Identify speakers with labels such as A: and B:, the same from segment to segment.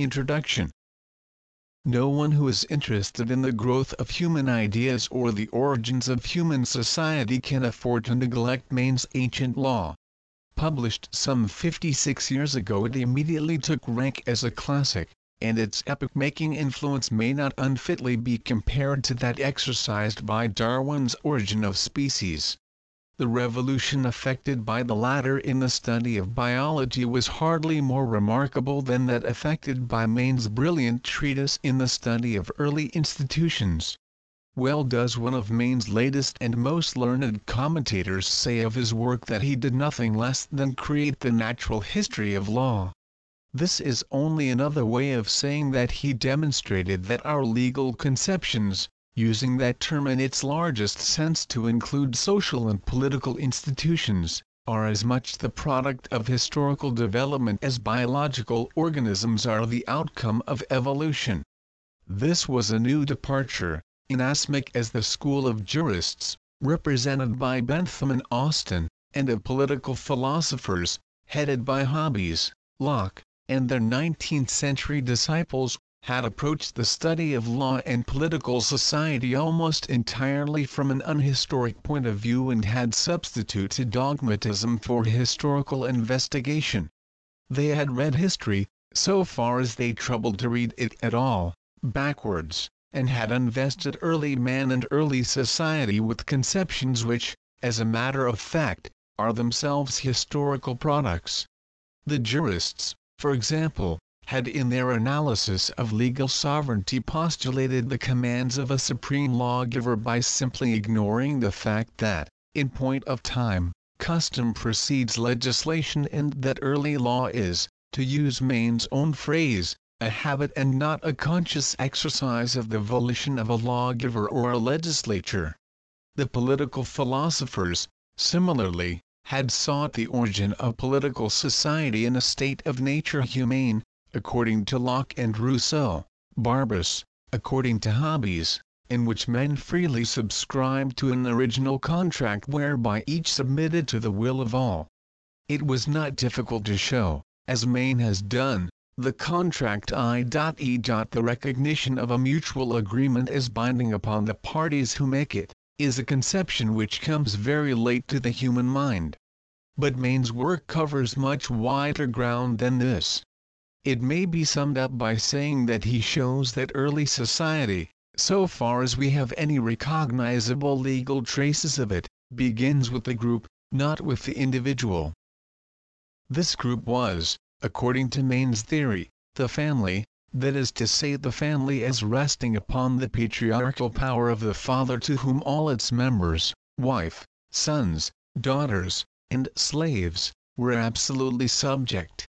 A: Introduction No one who is interested in the growth of human ideas or the origins of human society can afford to neglect Maine's ancient law. Published some 56 years ago it immediately took rank as a classic and its epoch-making influence may not unfitly be compared to that exercised by Darwin's Origin of Species. The revolution effected by the latter in the study of biology was hardly more remarkable than that effected by Maine's brilliant treatise in the study of early institutions. Well does one of Maine's latest and most learned commentators say of his work that he did nothing less than create the natural history of law. This is only another way of saying that he demonstrated that our legal conceptions, using that term in its largest sense to include social and political institutions, are as much the product of historical development as biological organisms are the outcome of evolution. This was a new departure, inasmuch as the school of jurists, represented by Bentham and Austin, and of political philosophers, headed by Hobbes, Locke, and their 19th-century disciples, had approached the study of law and political society almost entirely from an unhistoric point of view and had substituted dogmatism for historical investigation. They had read history, so far as they troubled to read it at all, backwards, and had invested early man and early society with conceptions which, as a matter of fact, are themselves historical products. The jurists, for example, had in their analysis of legal sovereignty postulated the commands of a supreme lawgiver by simply ignoring the fact that, in point of time, custom precedes legislation and that early law is, to use Maine's own phrase, a habit and not a conscious exercise of the volition of a lawgiver or a legislature. The political philosophers, similarly, had sought the origin of political society in a state of nature humane, according to Locke and Rousseau, barbarous, according to Hobbes, in which men freely subscribed to an original contract whereby each submitted to the will of all. It was not difficult to show, as Maine has done, the contract I.E. The recognition of a mutual agreement as binding upon the parties who make it, is a conception which comes very late to the human mind. But Maine's work covers much wider ground than this. It may be summed up by saying that he shows that early society, so far as we have any recognizable legal traces of it, begins with the group, not with the individual. This group was, according to Maine's theory, the family, that is to say the family as resting upon the patriarchal power of the father to whom all its members, wife, sons, daughters, and slaves, were absolutely subject.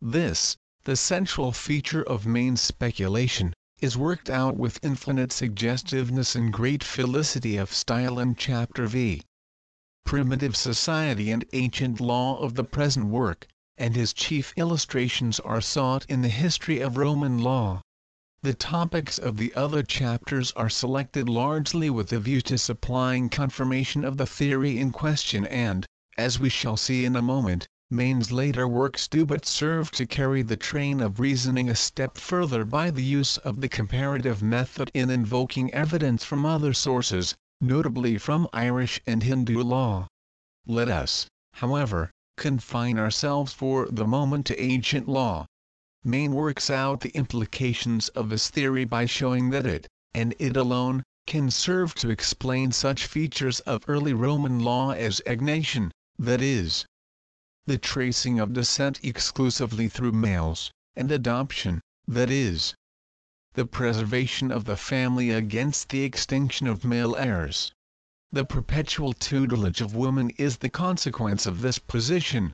A: This, the central feature of Maine's speculation, is worked out with infinite suggestiveness and great felicity of style in Chapter V. Primitive Society and Ancient Law of the present work, and his chief illustrations are sought in the history of Roman law. The topics of the other chapters are selected largely with a view to supplying confirmation of the theory in question and, as we shall see in a moment, Maine's later works do but serve to carry the train of reasoning a step further by the use of the comparative method in invoking evidence from other sources, notably from Irish and Hindu law. Let us, however, confine ourselves for the moment to ancient law. Maine works out the implications of his theory by showing that it, and it alone, can serve to explain such features of early Roman law as agnation, that is, the tracing of descent exclusively through males, and adoption, that is, the preservation of the family against the extinction of male heirs. The perpetual tutelage of women is the consequence of this position.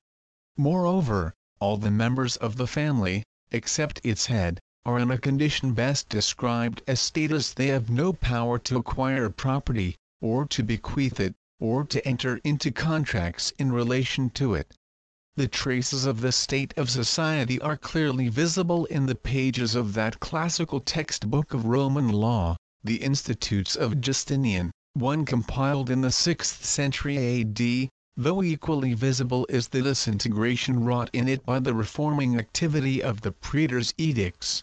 A: Moreover, all the members of the family, except its head, are in a condition best described as status they have no power to acquire property, or to bequeath it, or to enter into contracts in relation to it. The traces of the state of society are clearly visible in the pages of that classical textbook of Roman law, the Institutes of Justinian, one compiled in the 6th century AD, though equally visible is the disintegration wrought in it by the reforming activity of the praetors' edicts.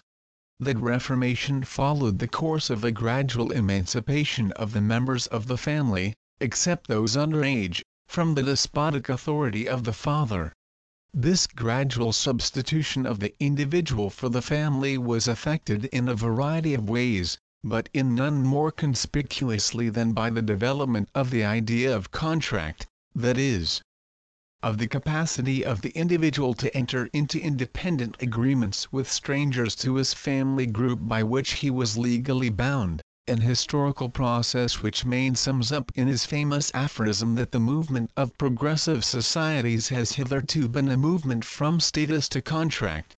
A: That Reformation followed the course of a gradual emancipation of the members of the family, except those under age, from the despotic authority of the father. This gradual substitution of the individual for the family was effected in a variety of ways, but in none more conspicuously than by the development of the idea of contract, that is, of the capacity of the individual to enter into independent agreements with strangers to his family group by which he was legally bound, an historical process which Maine sums up in his famous aphorism that the movement of progressive societies has hitherto been a movement from status to contract.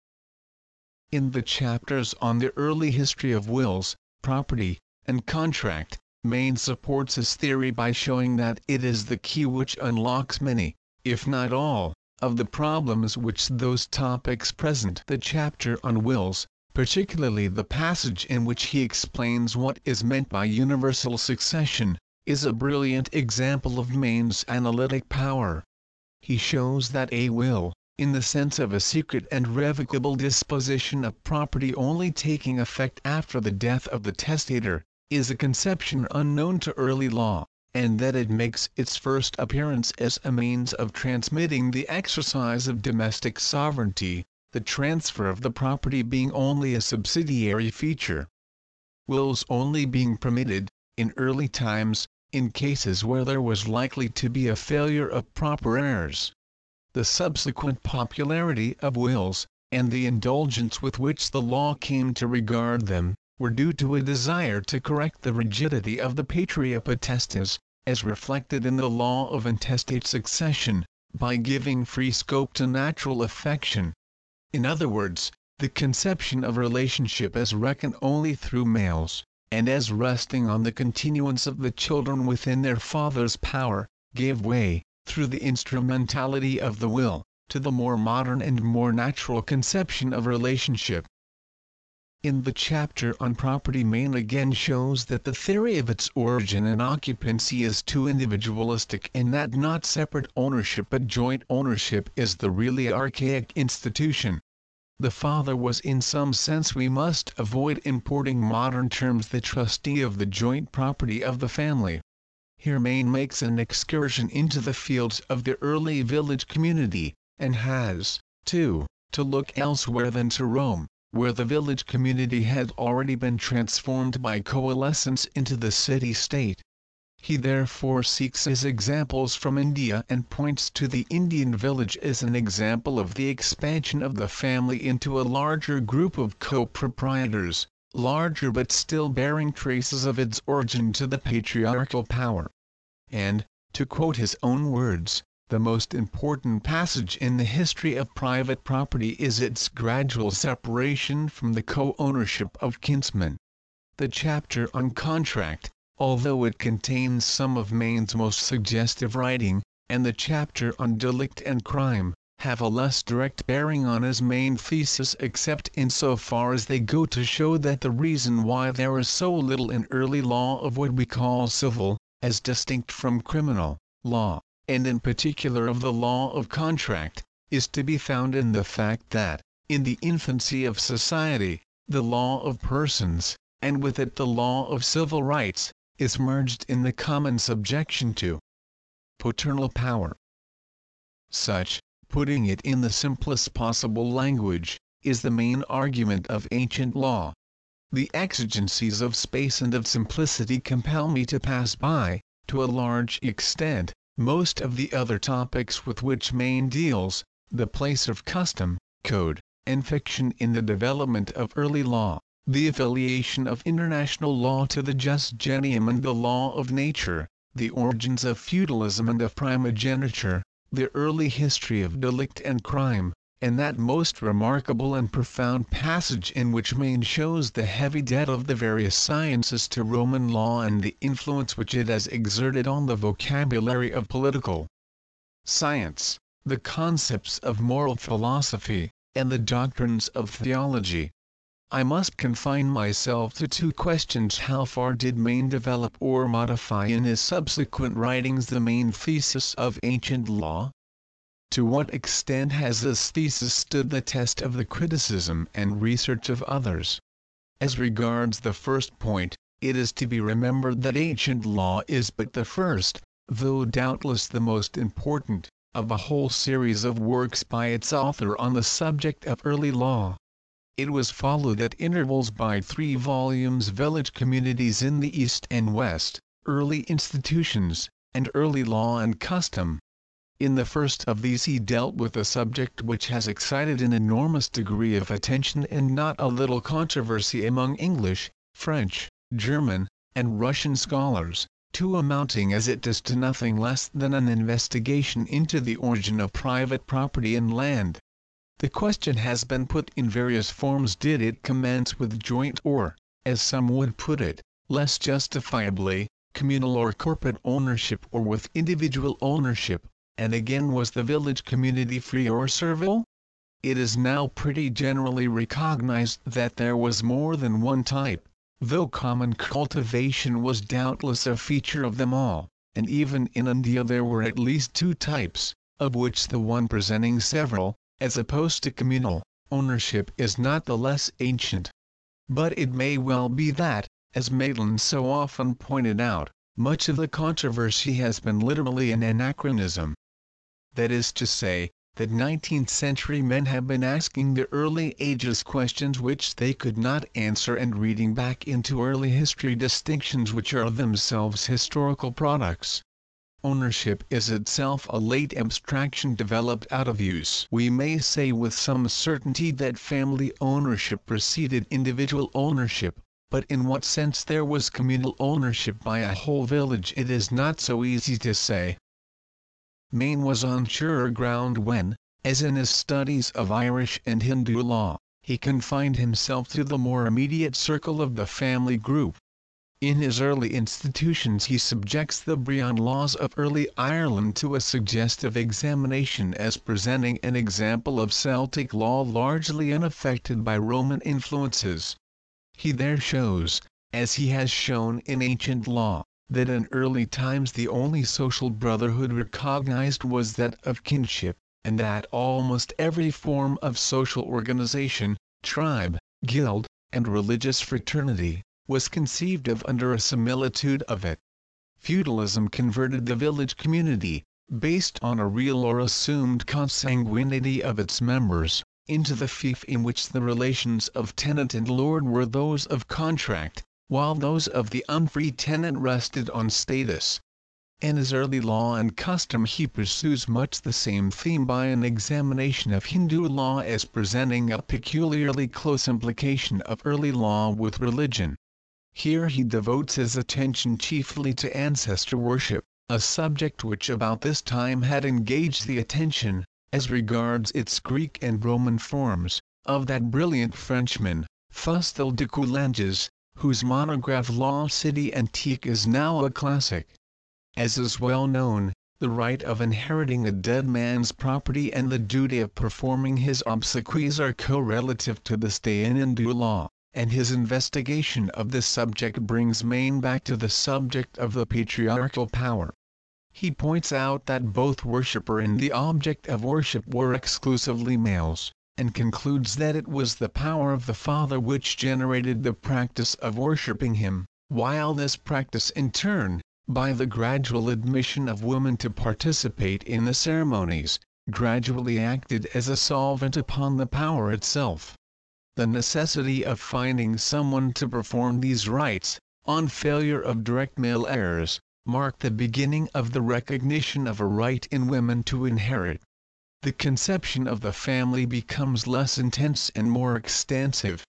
A: In the chapters on the early history of wills, property, and contract, Maine supports his theory by showing that it is the key which unlocks many, if not all, of the problems which those topics present. The chapter on wills, particularly the passage in which he explains what is meant by universal succession, is a brilliant example of Maine's analytic power. He shows that a will, in the sense of a secret and revocable disposition of property only taking effect after the death of the testator, is a conception unknown to early law and that it makes its first appearance as a means of transmitting the exercise of domestic sovereignty, the transfer of the property being only a subsidiary feature. Wills only being permitted, in early times, in cases where there was likely to be a failure of proper heirs. The subsequent popularity of wills, and the indulgence with which the law came to regard them, were due to a desire to correct the rigidity of the patria potestas, as reflected in the law of intestate succession, by giving free scope to natural affection. In other words, the conception of relationship as reckoned only through males, and as resting on the continuance of the children within their father's power, gave way, through the instrumentality of the will, to the more modern and more natural conception of relationship. In the chapter on property Maine again shows that the theory of its origin and occupancy is too individualistic and that not separate ownership but joint ownership is the really archaic institution. The father was in some sense we must avoid importing modern terms the trustee of the joint property of the family. Here Maine makes an excursion into the fields of the early village community, and has, too, to look elsewhere than to Rome where the village community had already been transformed by coalescence into the city-state. He therefore seeks his examples from India and points to the Indian village as an example of the expansion of the family into a larger group of co-proprietors, larger but still bearing traces of its origin to the patriarchal power. And, to quote his own words, the most important passage in the history of private property is its gradual separation from the co-ownership of kinsmen. The chapter on contract, although it contains some of Maine's most suggestive writing, and the chapter on delict and crime, have a less direct bearing on his main thesis except in so far as they go to show that the reason why there is so little in early law of what we call civil, as distinct from criminal, law, and in particular of the law of contract, is to be found in the fact that, in the infancy of society, the law of persons, and with it the law of civil rights, is merged in the common subjection to paternal power. Such, putting it in the simplest possible language, is the main argument of ancient law. The exigencies of space and of simplicity compel me to pass by, to a large extent, most of the other topics with which Maine deals, the place of custom, code, and fiction in the development of early law, the affiliation of international law to the jus gentium and the law of nature, the origins of feudalism and of primogeniture, the early history of delict and crime, and that most remarkable and profound passage in which Maine shows the heavy debt of the various sciences to Roman law and the influence which it has exerted on the vocabulary of political science, the concepts of moral philosophy, and the doctrines of theology. I must confine myself to two questions how far did Maine develop or modify in his subsequent writings the main thesis of ancient law? To what extent has this thesis stood the test of the criticism and research of others? As regards the first point, it is to be remembered that ancient law is but the first, though doubtless the most important, of a whole series of works by its author on the subject of early law. It was followed at intervals by three volumes Village Communities in the East and West, Early Institutions, and Early Law and Custom. In the first of these he dealt with a subject which has excited an enormous degree of attention and not a little controversy among English, French, German, and Russian scholars, to amounting as it does to nothing less than an investigation into the origin of private property in land. The question has been put in various forms did it commence with joint or, as some would put it, less justifiably, communal or corporate ownership or with individual ownership, and again was the village community free or servile? It is now pretty generally recognized that there was more than one type, though common cultivation was doubtless a feature of them all, and even in India there were at least two types, of which the one presenting several, as opposed to communal, ownership is not the less ancient. But it may well be that, as Maitland so often pointed out, much of the controversy has been literally an anachronism. That is to say, that 19th century men have been asking the early ages questions which they could not answer and reading back into early history distinctions which are themselves historical products ownership is itself a late abstraction developed out of use. We may say with some certainty that family ownership preceded individual ownership, but in what sense there was communal ownership by a whole village it is not so easy to say. Maine was on surer ground when, as in his studies of Irish and Hindu law, he confined himself to the more immediate circle of the family group. In his early institutions he subjects the Brehon laws of early Ireland to a suggestive examination as presenting an example of Celtic law largely unaffected by Roman influences. He there shows, as he has shown in ancient law, that in early times the only social brotherhood recognized was that of kinship, and that almost every form of social organization, tribe, guild, and religious fraternity, was conceived of under a similitude of it. Feudalism converted the village community, based on a real or assumed consanguinity of its members, into the fief in which the relations of tenant and lord were those of contract, while those of the unfree tenant rested on status. In his early law and custom he pursues much the same theme by an examination of Hindu law as presenting a peculiarly close implication of early law with religion. Here he devotes his attention chiefly to ancestor worship, a subject which about this time had engaged the attention, as regards its Greek and Roman forms, of that brilliant Frenchman, Fustel de Coulanges, whose monograph La Cité Antique is now a classic. As is well known, the right of inheriting a dead man's property and the duty of performing his obsequies are co-relative to this day in Hindu law and his investigation of this subject brings Maine back to the subject of the patriarchal power. He points out that both worshipper and the object of worship were exclusively males, and concludes that it was the power of the father which generated the practice of worshipping him, while this practice in turn, by the gradual admission of women to participate in the ceremonies, gradually acted as a solvent upon the power itself the necessity of finding someone to perform these rites, on failure of direct male heirs, marked the beginning of the recognition of a right in women to inherit. The conception of the family becomes less intense and more extensive.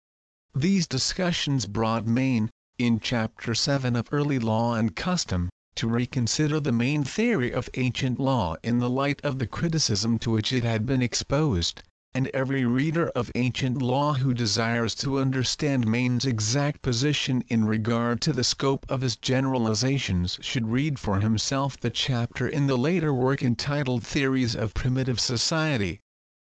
A: These discussions brought Maine, in Chapter 7 of Early Law and Custom, to reconsider the main theory of ancient law in the light of the criticism to which it had been exposed, and every reader of ancient law who desires to understand Maine's exact position in regard to the scope of his generalizations should read for himself the chapter in the later work entitled Theories of Primitive Society.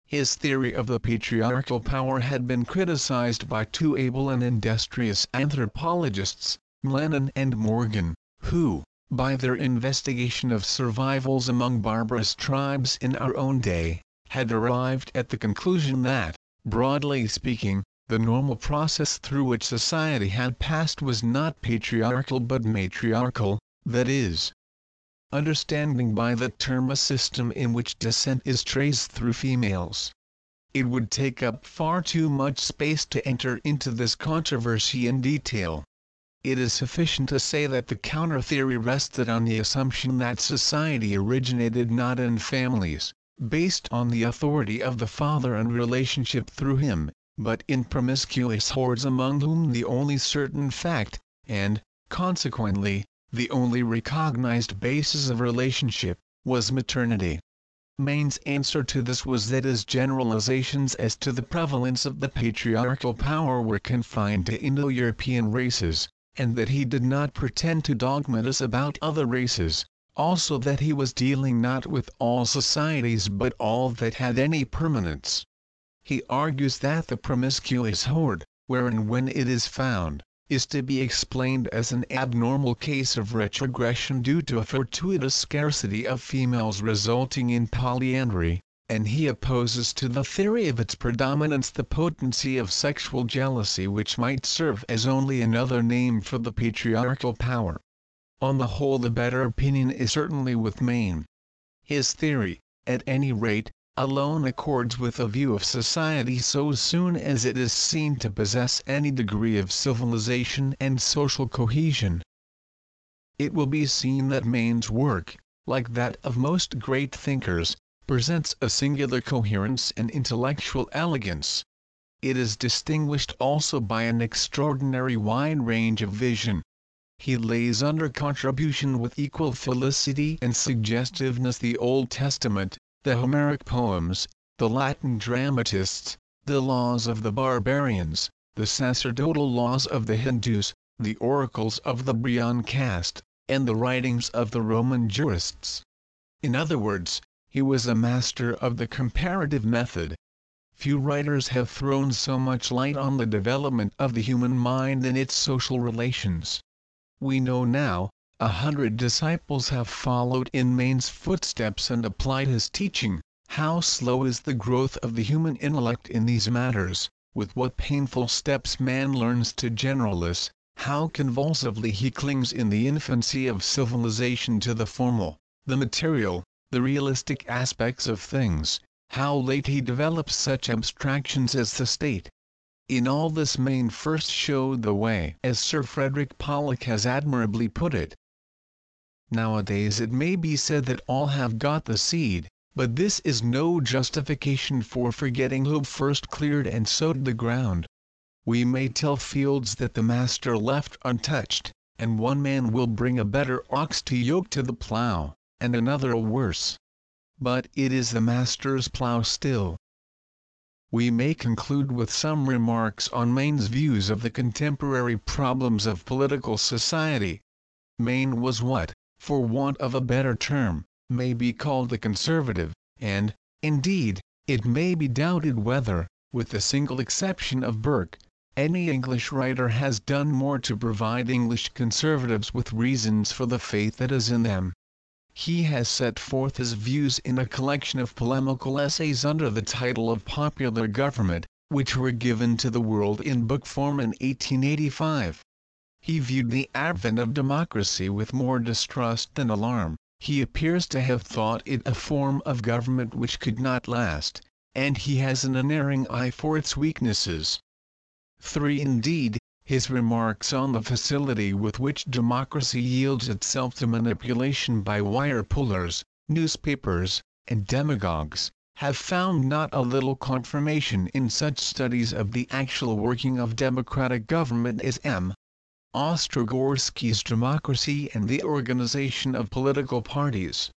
A: His theory of the patriarchal power had been criticized by two able and industrious anthropologists, McLennan and Morgan, who, by their investigation of survivals among barbarous tribes in our own day, had arrived at the conclusion that, broadly speaking, the normal process through which society had passed was not patriarchal but matriarchal, that is, understanding by that term a system in which descent is traced through females. It would take up far too much space to enter into this controversy in detail. It is sufficient to say that the counter-theory rested on the assumption that society originated not in families, based on the authority of the father and relationship through him, but in promiscuous hordes among whom the only certain fact, and, consequently, the only recognized basis of relationship, was maternity. Maine's answer to this was that his generalizations as to the prevalence of the patriarchal power were confined to Indo-European races, and that he did not pretend to dogmatize about other races, also that he was dealing not with all societies but all that had any permanence. He argues that the promiscuous horde, where and when it is found, is to be explained as an abnormal case of retrogression due to a fortuitous scarcity of females resulting in polyandry, and he opposes to the theory of its predominance the potency of sexual jealousy which might serve as only another name for the patriarchal power. On the whole the better opinion is certainly with Maine. His theory, at any rate, alone accords with a view of society so soon as it is seen to possess any degree of civilization and social cohesion. It will be seen that Maine's work, like that of most great thinkers, presents a singular coherence and intellectual elegance. It is distinguished also by an extraordinary wide range of vision. He lays under contribution with equal felicity and suggestiveness the Old Testament, the Homeric poems, the Latin dramatists, the laws of the barbarians, the sacerdotal laws of the Hindus, the oracles of the Brahmin caste, and the writings of the Roman jurists. In other words, he was a master of the comparative method. Few writers have thrown so much light on the development of the human mind and its social relations. We know now, a hundred disciples have followed in Maine's footsteps and applied his teaching, how slow is the growth of the human intellect in these matters, with what painful steps man learns to generalize, how convulsively he clings in the infancy of civilization to the formal, the material, the realistic aspects of things, how late he develops such abstractions as the state. In all this Maine first showed the way, as Sir Frederick Pollock has admirably put it. Nowadays it may be said that all have got the seed, but this is no justification for forgetting who first cleared and sowed the ground. We may tell fields that the master left untouched, and one man will bring a better ox to yoke to the plough and another a worse. But it is the master's plough still. We may conclude with some remarks on Maine's views of the contemporary problems of political society. Maine was what, for want of a better term, may be called a conservative, and, indeed, it may be doubted whether, with the single exception of Burke, any English writer has done more to provide English conservatives with reasons for the faith that is in them. He has set forth his views in a collection of polemical essays under the title of Popular Government, which were given to the world in book form in 1885. He viewed the advent of democracy with more distrust than alarm, he appears to have thought it a form of government which could not last, and he has an unerring eye for its weaknesses. 3. Indeed, his remarks on the facility with which democracy yields itself to manipulation by wire pullers, newspapers, and demagogues, have found not a little confirmation in such studies of the actual working of democratic government as M. Ostrogorsky's Democracy and the Organization of Political Parties.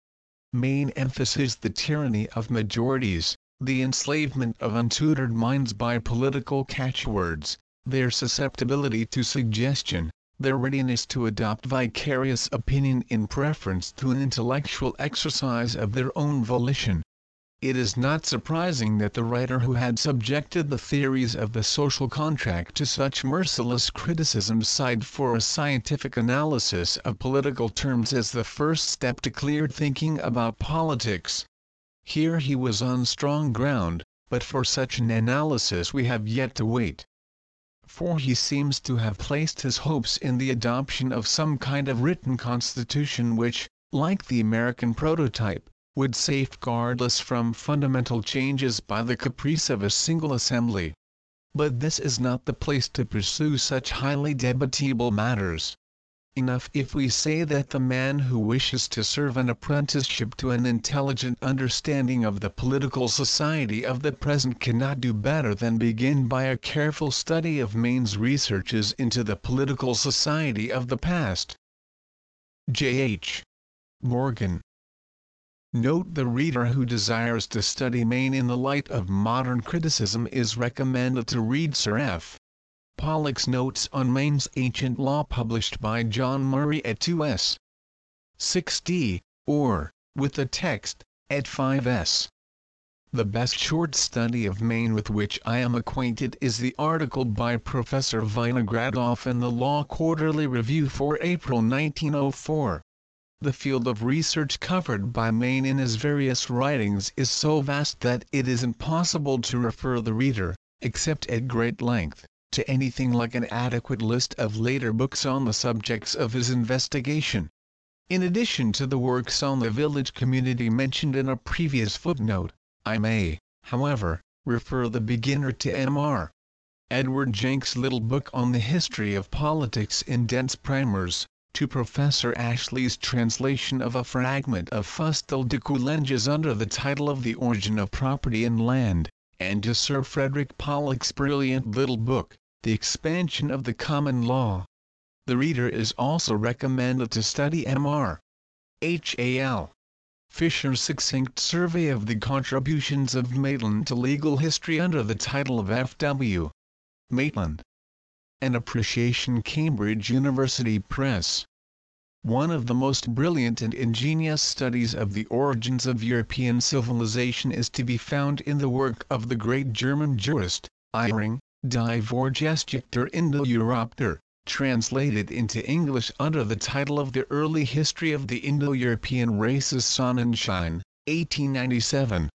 A: Maine emphasized the tyranny of majorities, the enslavement of untutored minds by political catchwords, their susceptibility to suggestion, their readiness to adopt vicarious opinion in preference to an intellectual exercise of their own volition. It is not surprising that the writer who had subjected the theories of the social contract to such merciless criticism sighed for a scientific analysis of political terms as the first step to clear thinking about politics. Here he was on strong ground, but for such an analysis we have yet to wait. For he seems to have placed his hopes in the adoption of some kind of written constitution which, like the American prototype, would safeguard us from fundamental changes by the caprice of a single assembly. But this is not the place to pursue such highly debatable matters. Enough if we say that the man who wishes to serve an apprenticeship to an intelligent understanding of the political society of the present cannot do better than begin by a careful study of Maine's researches into the political society of the past. J. H. Morgan Note the reader who desires to study Maine in the light of modern criticism is recommended to read Sir F. Pollock's Notes on Maine's Ancient Law published by John Murray at 2s. 6d, or, with the text, at 5s. The best short study of Maine with which I am acquainted is the article by Professor Vinogradoff in the Law Quarterly Review for April 1904. The field of research covered by Maine in his various writings is so vast that it is impossible to refer the reader, except at great length, to anything like an adequate list of later books on the subjects of his investigation. In addition to the works on the village community mentioned in a previous footnote, I may, however, refer the beginner to M.R. Edward Jenks' little book on the history of politics in Dent's primers, to Professor Ashley's translation of a fragment of Fustel de Coulanges under the title of The Origin of Property in Land, and to Sir Frederick Pollock's brilliant little book, The Expansion of the Common Law. The reader is also recommended to study M.R. H. A. L. Fisher's succinct survey of the contributions of Maitland to legal history under the title of F.W. Maitland. An Appreciation Cambridge University Press. One of the most brilliant and ingenious studies of the origins of European civilization is to be found in the work of the great German jurist, Ihering, Die Indo-Europäer, translated into English under the title of The Early History of the Indo-European Races Sonnenschein, 1897.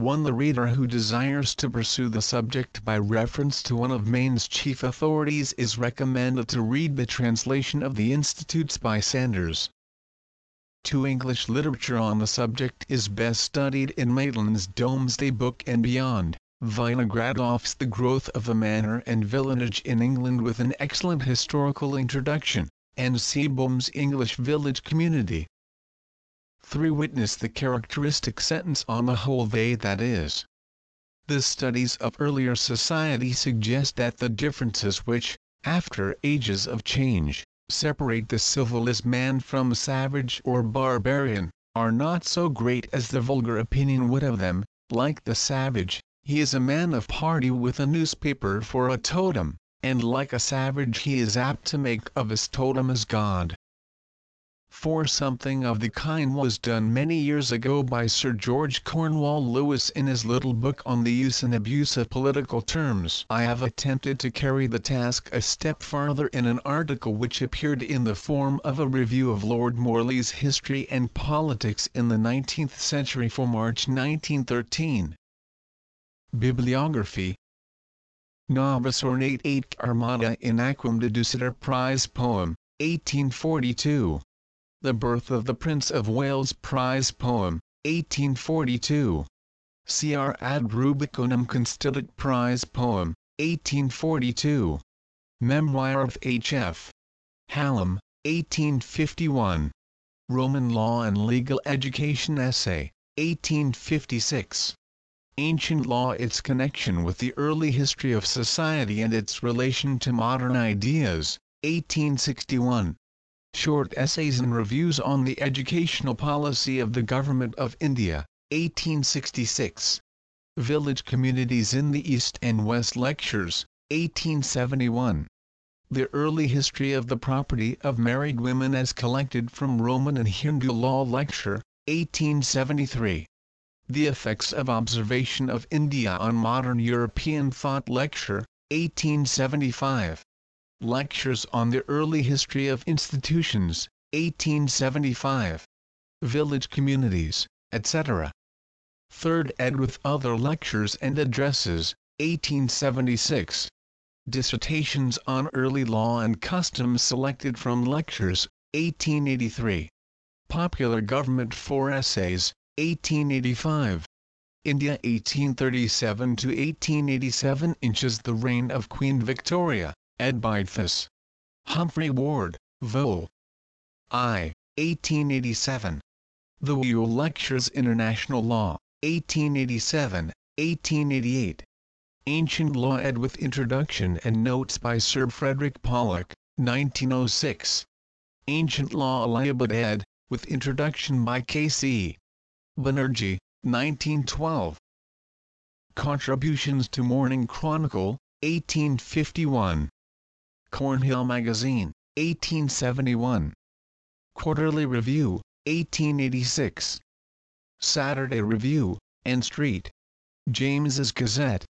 A: One the reader who desires to pursue the subject by reference to one of Maine's chief authorities is recommended to read the translation of the Institutes by Sandars. To English literature on the subject is best studied in Maitland's Domesday Book and beyond, Vinogradoff's The Growth of a Manor and Villanage in England with an excellent historical introduction, and Seebohm's English Village Community. 3. Witness the characteristic sentence on the whole they that is. The studies of earlier society suggest that the differences which, after ages of change, separate the civilized man from savage or barbarian, are not so great as the vulgar opinion would have them, like the savage, he is a man of party with a newspaper for a totem, and like a savage he is apt to make of his totem his god for something of the kind was done many years ago by Sir George Cornewall Lewis in his little book on the use and abuse of political terms. I have attempted to carry the task a step farther in an article which appeared in the form of a review of Lord Morley's History and Politics in the 19th Century for March 1913. Bibliography Novus Ornate 8 Armada in Aquam Deducere Prize Poem, 1842. The Birth of the Prince of Wales Prize Poem, 1842. Cr. ad Rubiconum Constitit Prize Poem, 1842. Memoir of H. F. Hallam, 1851. Roman Law and Legal Education Essay, 1856. Ancient Law Its Connection with the Early History of Society and Its Relation to Modern Ideas, 1861. Short Essays and Reviews on the Educational Policy of the Government of India, 1866. Village Communities in the East and West Lectures, 1871. The Early History of the Property of Married Women as collected from Roman and Hindu Law Lecture, 1873. The Effects of Observation of India on Modern European Thought Lecture, 1875. Lectures on the Early History of Institutions, 1875. Village Communities, etc. Third ed. with other lectures and addresses, 1876. Dissertations on Early Law and Customs selected from lectures, 1883. Popular Government 4 Essays, 1885. India 1837 to 1887 inches the reign of Queen Victoria, ed. Bythus. Humphrey Ward, Vol. I, 1887. The Whewell Lectures International Law, 1887, 1888. Ancient Law ed. with Introduction and Notes by Sir Frederick Pollock, 1906. Ancient Law Allahabad ed. with Introduction by K.C. Banerjee, 1912. Contributions to Morning Chronicle, 1851. Cornhill Magazine, 1871. Quarterly Review, 1886. Saturday Review, and Street. James's Gazette.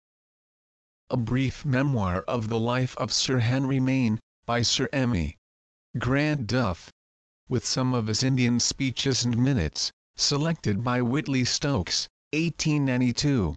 A: A Brief Memoir of the Life of Sir Henry Maine, by Sir M.E. Grant Duff. With some of his Indian speeches and minutes, selected by Whitley Stokes, 1892.